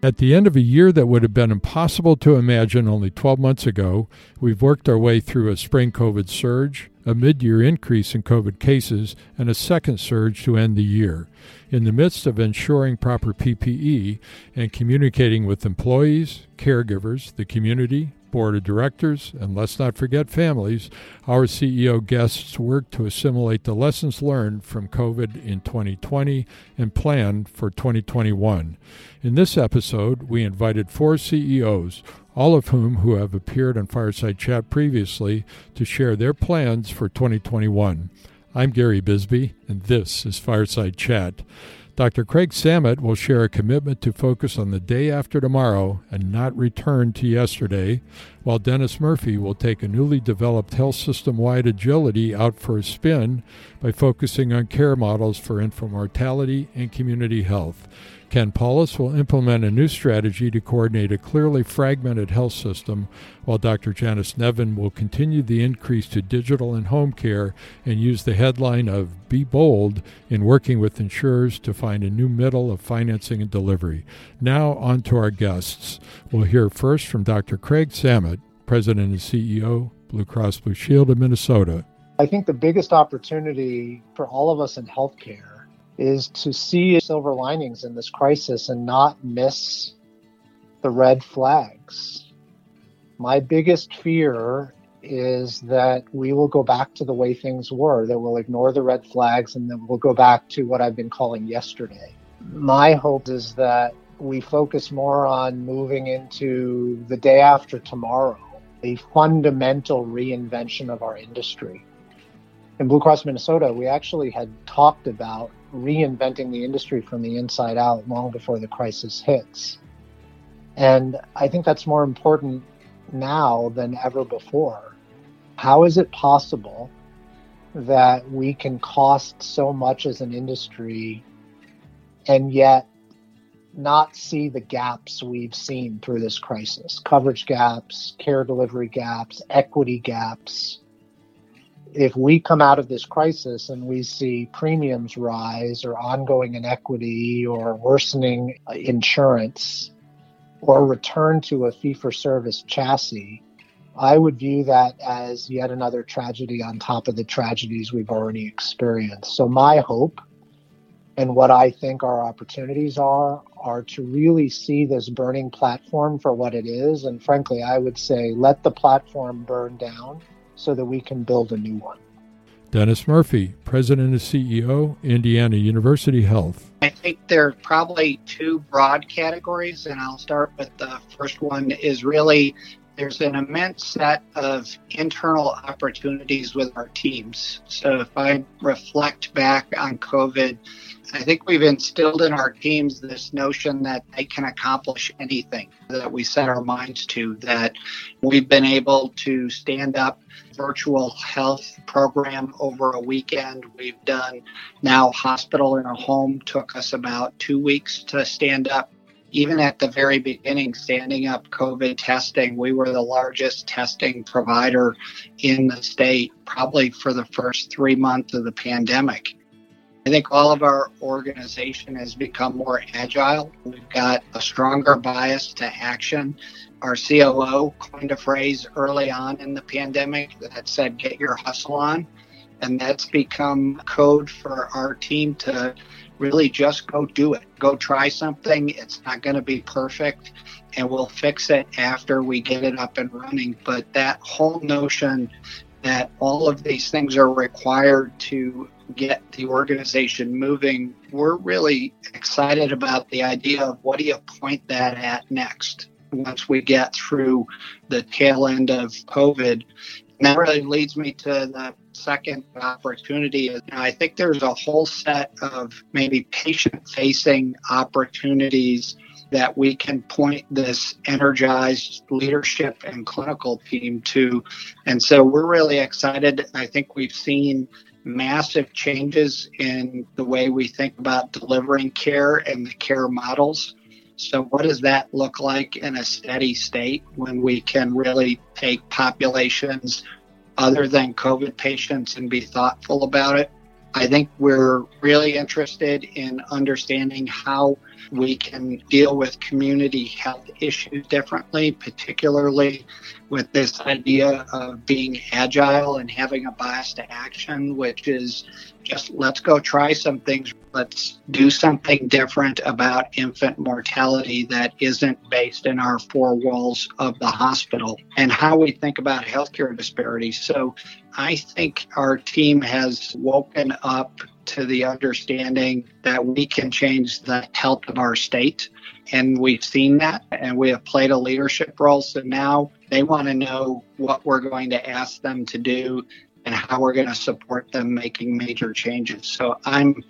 At the end of a year that would have been impossible to imagine only 12 months ago, we've worked our way through a spring COVID surge, a mid year increase in COVID cases, and a second surge to end the year. In the midst of ensuring proper PPE and communicating with employees, caregivers, the community, board of directors, and let's not forget families, our CEO guests worked to assimilate the lessons learned from COVID in 2020 and plan for 2021. In this episode, we invited four CEOs, all of whom who have appeared on Fireside Chat previously, to share their plans for 2021. I'm Gary Bisbee, and this is Fireside Chat. Dr. Craig Samitt will share a commitment to focus on the day after tomorrow and not return to yesterday, while Dennis Murphy will take a newly developed health system wide agility out for a spin by focusing on care models for infant mortality and community health. Ken Paulus will implement a new strategy to coordinate a clearly fragmented health system, while Dr. Janice Nevin will continue the increase to digital and home care and use the headline of Be Bold in working with insurers to find a new middle of financing and delivery. Now, on to our guests. We'll hear first from Dr. Craig Samitt, President and CEO, Blue Cross Blue Shield of Minnesota. I think the biggest opportunity for all of us in healthcare is to see silver linings in this crisis and not miss the red flags. My biggest fear is that we will go back to the way things were, that we'll ignore the red flags and then we'll go back to what I've been calling yesterday. My hope is that we focus more on moving into the day after tomorrow, a fundamental reinvention of our industry. In Blue Cross Minnesota, we actually had talked about reinventing the industry from the inside out long before the crisis hits. And I think that's more important now than ever before. How is it possible that we can cost so much as an industry and yet not see the gaps we've seen through this crisis coverage gaps, care delivery gaps, equity gaps? if we come out of this crisis and we see premiums rise or ongoing inequity or worsening insurance or return to a fee for service chassis, I would view that as yet another tragedy on top of the tragedies we've already experienced. So, my hope and what I think our opportunities are are to really see this burning platform for what it is. And frankly, I would say let the platform burn down so that we can build a new one. Dennis Murphy, President and CEO, Indiana University Health. I think there are probably two broad categories, and I'll start with the first one is really there's an immense set of internal opportunities with our teams. So if I reflect back on COVID, I think we've instilled in our teams this notion that they can accomplish anything that we set our minds to, that we've been able to stand up virtual health program over a weekend. We've done now hospital in a home took us about two weeks to stand up. Even at the very beginning, standing up COVID testing, we were the largest testing provider in the state, probably for the first three months of the pandemic. I think all of our organization has become more agile. We've got a stronger bias to action. Our COO coined a phrase early on in the pandemic that said, get your hustle on. And that's become code for our team to really just go do it. Go try something. It's not going to be perfect and we'll fix it after we get it up and running. But that whole notion that all of these things are required to get the organization moving, we're really excited about the idea of what do you point that at next once we get through the tail end of COVID. And that really leads me to the second opportunity. Is I think there's a whole set of maybe patient facing opportunities that we can point this energized leadership and clinical team to. And so we're really excited. I think we've seen massive changes in the way we think about delivering care and the care models. So, what does that look like in a steady state when we can really take populations other than COVID patients and be thoughtful about it? I think we're really interested in understanding how we can deal with community health issues differently, particularly with this idea of being agile and having a bias to action, which is just let's go try some things. Let's do something different about infant mortality that isn't based in our four walls of the hospital and how we think about healthcare disparities. So I think our team has woken up to the understanding that we can change the health of our state. And we've seen that and we have played a leadership role. So now they want to know what we're going to ask them to do and how we're going to support them making major changes. So I'm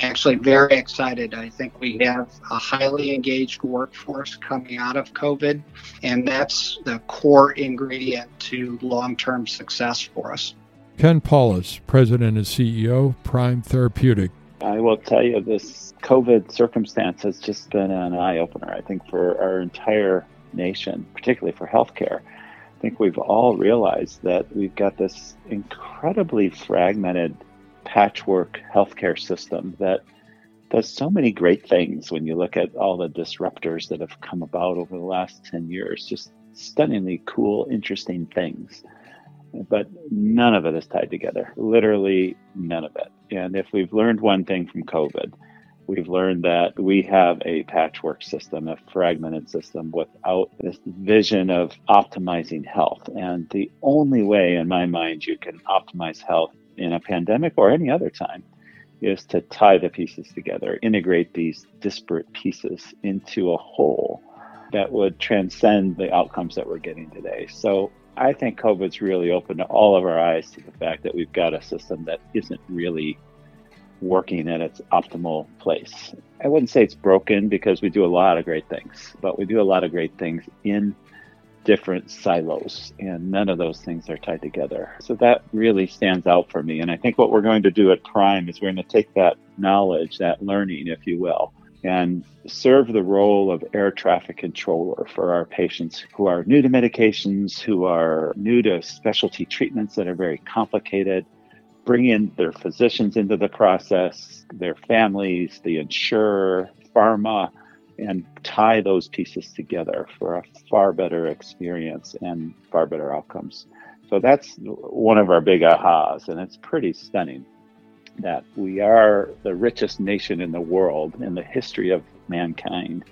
actually very excited. I think we have a highly engaged workforce coming out of COVID, and that's the core ingredient to long term success for us. Ken Paulus, President and CEO, Prime Therapeutic. I will tell you, this COVID circumstance has just been an eye opener, I think, for our entire nation, particularly for healthcare. I think we've all realized that we've got this incredibly fragmented patchwork healthcare system that does so many great things when you look at all the disruptors that have come about over the last 10 years. Just stunningly cool, interesting things. But none of it is tied together, literally none of it. And if we've learned one thing from COVID, we've learned that we have a patchwork system, a fragmented system without this vision of optimizing health. And the only way, in my mind, you can optimize health in a pandemic or any other time is to tie the pieces together, integrate these disparate pieces into a whole that would transcend the outcomes that we're getting today. So I think COVID's really opened all of our eyes to the fact that we've got a system that isn't really working at its optimal place. I wouldn't say it's broken because we do a lot of great things, but we do a lot of great things in different silos, and none of those things are tied together. So that really stands out for me. And I think what we're going to do at Prime is we're going to take that knowledge, that learning, if you will, and serve the role of air traffic controller for our patients who are new to medications, who are new to specialty treatments that are very complicated. Bring in their physicians into the process, their families, the insurer, pharma, and tie those pieces together for a far better experience and far better outcomes. So that's one of our big ahas, and it's pretty stunning that we are the richest nation in the world in the history of mankind,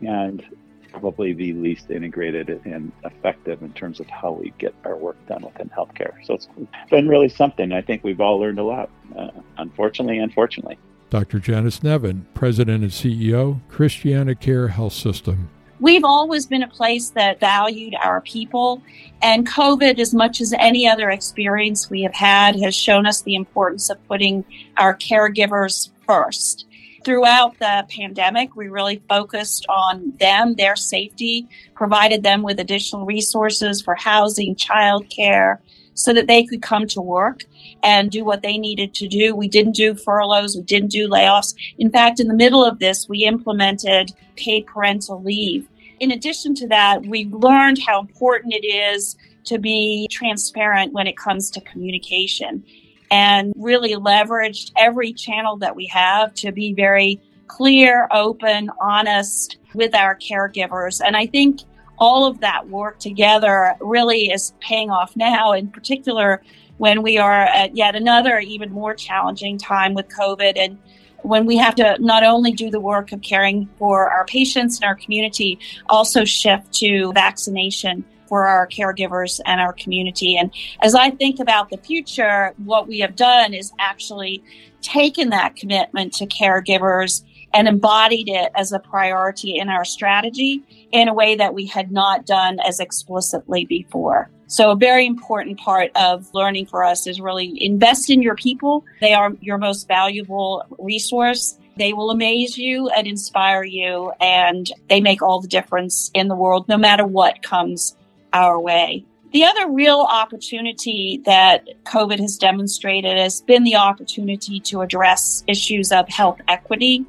and probably the least integrated and effective in terms of how we get our work done within healthcare. So it's been really something. I think we've all learned a lot, uh, unfortunately and fortunately. Dr. Janice Nevin, President and CEO, Christiana Care Health System. We've always been a place that valued our people, and COVID, as much as any other experience we have had, has shown us the importance of putting our caregivers first. Throughout the pandemic, we really focused on them, their safety, provided them with additional resources for housing, childcare, so that they could come to work and do what they needed to do. We didn't do furloughs. We didn't do layoffs. In fact, in the middle of this, we implemented paid parental leave. In addition to that, we learned how important it is to be transparent when it comes to communication and really leveraged every channel that we have to be very clear, open, honest with our caregivers. And I think all of that work together really is paying off now, in particular when we are at yet another even more challenging time with COVID and when we have to not only do the work of caring for our patients and our community, also shift to vaccination for our caregivers and our community. And as I think about the future, what we have done is actually taken that commitment to caregivers and embodied it as a priority in our strategy in a way that we had not done as explicitly before. So a very important part of learning for us is really invest in your people. They are your most valuable resource. They will amaze you and inspire you and they make all the difference in the world no matter what comes our way. The other real opportunity that COVID has demonstrated has been the opportunity to address issues of health equity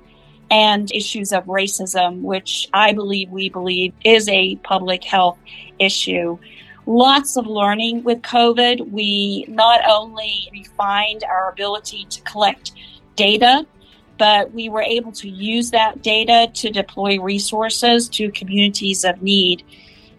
and issues of racism, which I believe we believe is a public health issue. Lots of learning with COVID. We not only refined our ability to collect data, but we were able to use that data to deploy resources to communities of need.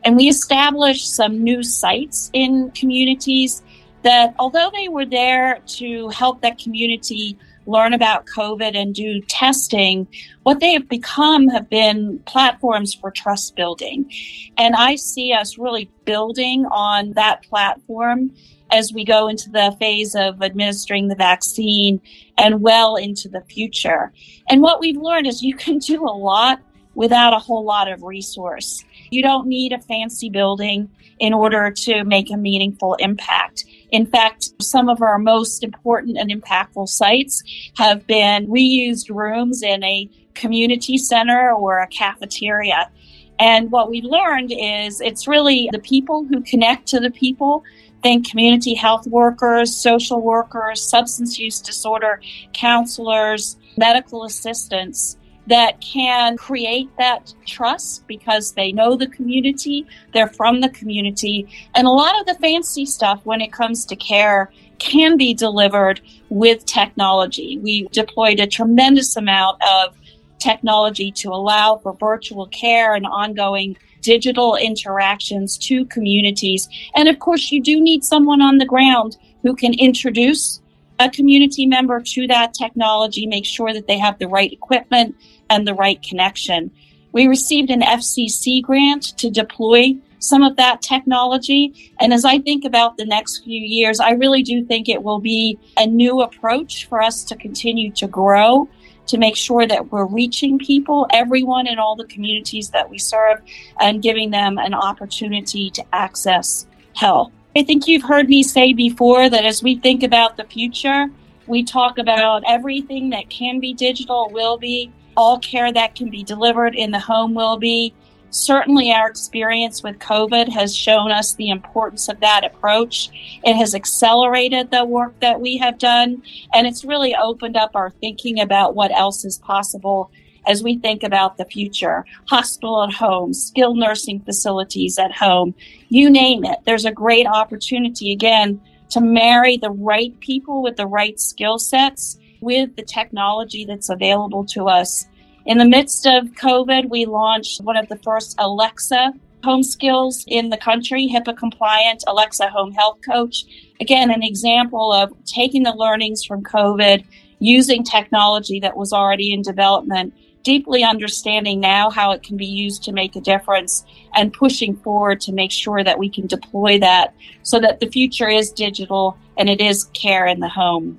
And we established some new sites in communities that, although they were there to help that community learn about COVID and do testing, what they have become have been platforms for trust building. And I see us really building on that platform as we go into the phase of administering the vaccine and well into the future. And what we've learned is you can do a lot without a whole lot of resource. You don't need a fancy building in order to make a meaningful impact. In fact, some of our most important and impactful sites have been reused rooms in a community center or a cafeteria. And what we learned is it's really the people who connect to the people. Think community health workers, social workers, substance use disorder counselors, medical assistants that can create that trust because they know the community, they're from the community. And a lot of the fancy stuff when it comes to care can be delivered with technology. We deployed a tremendous amount of technology to allow for virtual care and ongoing digital interactions to communities. And of course, you do need someone on the ground who can introduce a community member to that technology, make sure that they have the right equipment and the right connection. We received an FCC grant to deploy some of that technology. And as I think about the next few years, I really do think it will be a new approach for us to continue to grow, to make sure that we're reaching people, everyone in all the communities that we serve, and giving them an opportunity to access health. I think you've heard me say before that as we think about the future, we talk about everything that can be digital will be, all care that can be delivered in the home will be. Certainly, our experience with COVID has shown us the importance of that approach. It has accelerated the work that we have done, and it's really opened up our thinking about what else is possible as we think about the future hospital at home, skilled nursing facilities at home, you name it. There's a great opportunity again to marry the right people with the right skill sets with the technology that's available to us. In the midst of COVID, we launched one of the first Alexa home skills in the country, HIPAA compliant Alexa home health coach. Again, an example of taking the learnings from COVID, using technology that was already in development deeply understanding now how it can be used to make a difference and pushing forward to make sure that we can deploy that so that the future is digital and it is care in the home.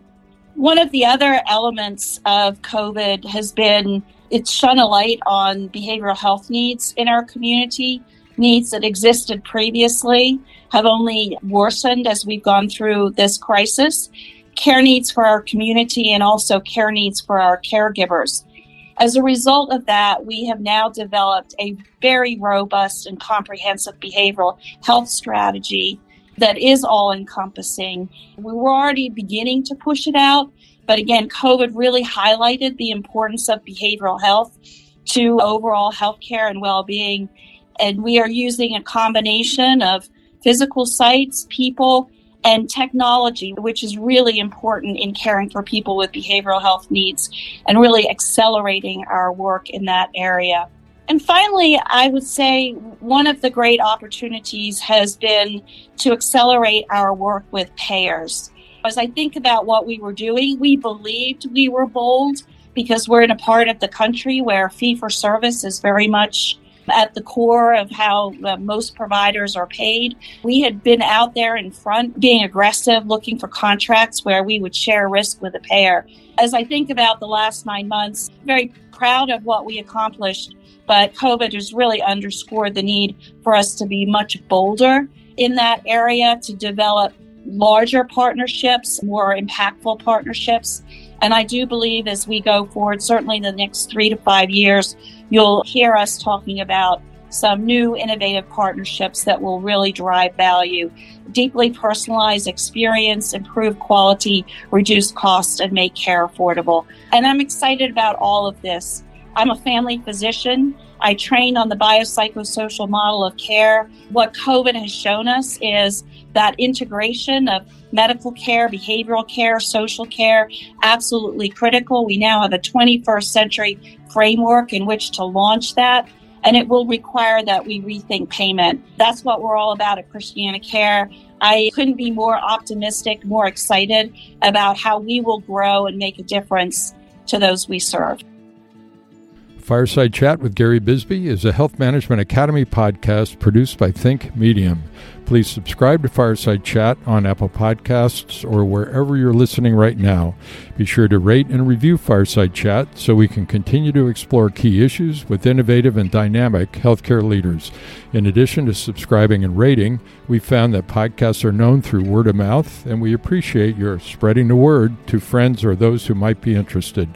One of the other elements of COVID has been it's shone a light on behavioral health needs in our community. Needs that existed previously have only worsened as we've gone through this crisis. Care needs for our community and also care needs for our caregivers. As a result of that, we have now developed a very robust and comprehensive behavioral health strategy that is all encompassing. We were already beginning to push it out, but again, COVID really highlighted the importance of behavioral health to overall healthcare and well being. And we are using a combination of physical sites, people, and technology, which is really important in caring for people with behavioral health needs and really accelerating our work in that area. And finally, I would say one of the great opportunities has been to accelerate our work with payers. As I think about what we were doing, we believed we were bold because we're in a part of the country where fee for service is very much at the core of how uh, most providers are paid. We had been out there in front, being aggressive, looking for contracts where we would share risk with a payer. As I think about the last nine months, very proud of what we accomplished, but COVID has really underscored the need for us to be much bolder in that area to develop larger partnerships, more impactful partnerships. And I do believe as we go forward, certainly in the next three to five years, you'll hear us talking about some new innovative partnerships that will really drive value, deeply personalized experience, improve quality, reduce cost, and make care affordable. And I'm excited about all of this. I'm a family physician. I trained on the biopsychosocial model of care. What COVID has shown us is that integration of medical care, behavioral care, social care, absolutely critical. We now have a 21st century framework in which to launch that. And it will require that we rethink payment. That's what we're all about at Christiana Care. I couldn't be more optimistic, more excited about how we will grow and make a difference to those we serve. Fireside Chat with Gary Bisbee is a Health Management Academy podcast produced by Think Medium. Please subscribe to Fireside Chat on Apple Podcasts or wherever you're listening right now. Be sure to rate and review Fireside Chat so we can continue to explore key issues with innovative and dynamic healthcare leaders. In addition to subscribing and rating, we found that podcasts are known through word of mouth, and we appreciate your spreading the word to friends or those who might be interested.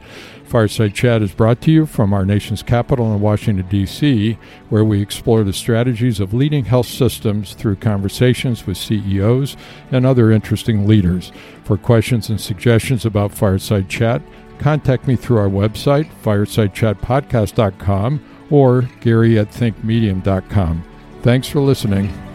Fireside Chat is brought to you from our nation's capital in Washington, D.C., where we explore the strategies of leading health systems through conversations with CEOs and other interesting leaders. For questions and suggestions about Fireside Chat, contact me through our website, firesidechatpodcast.com, or gary at thinkmedium.com. Thanks for listening.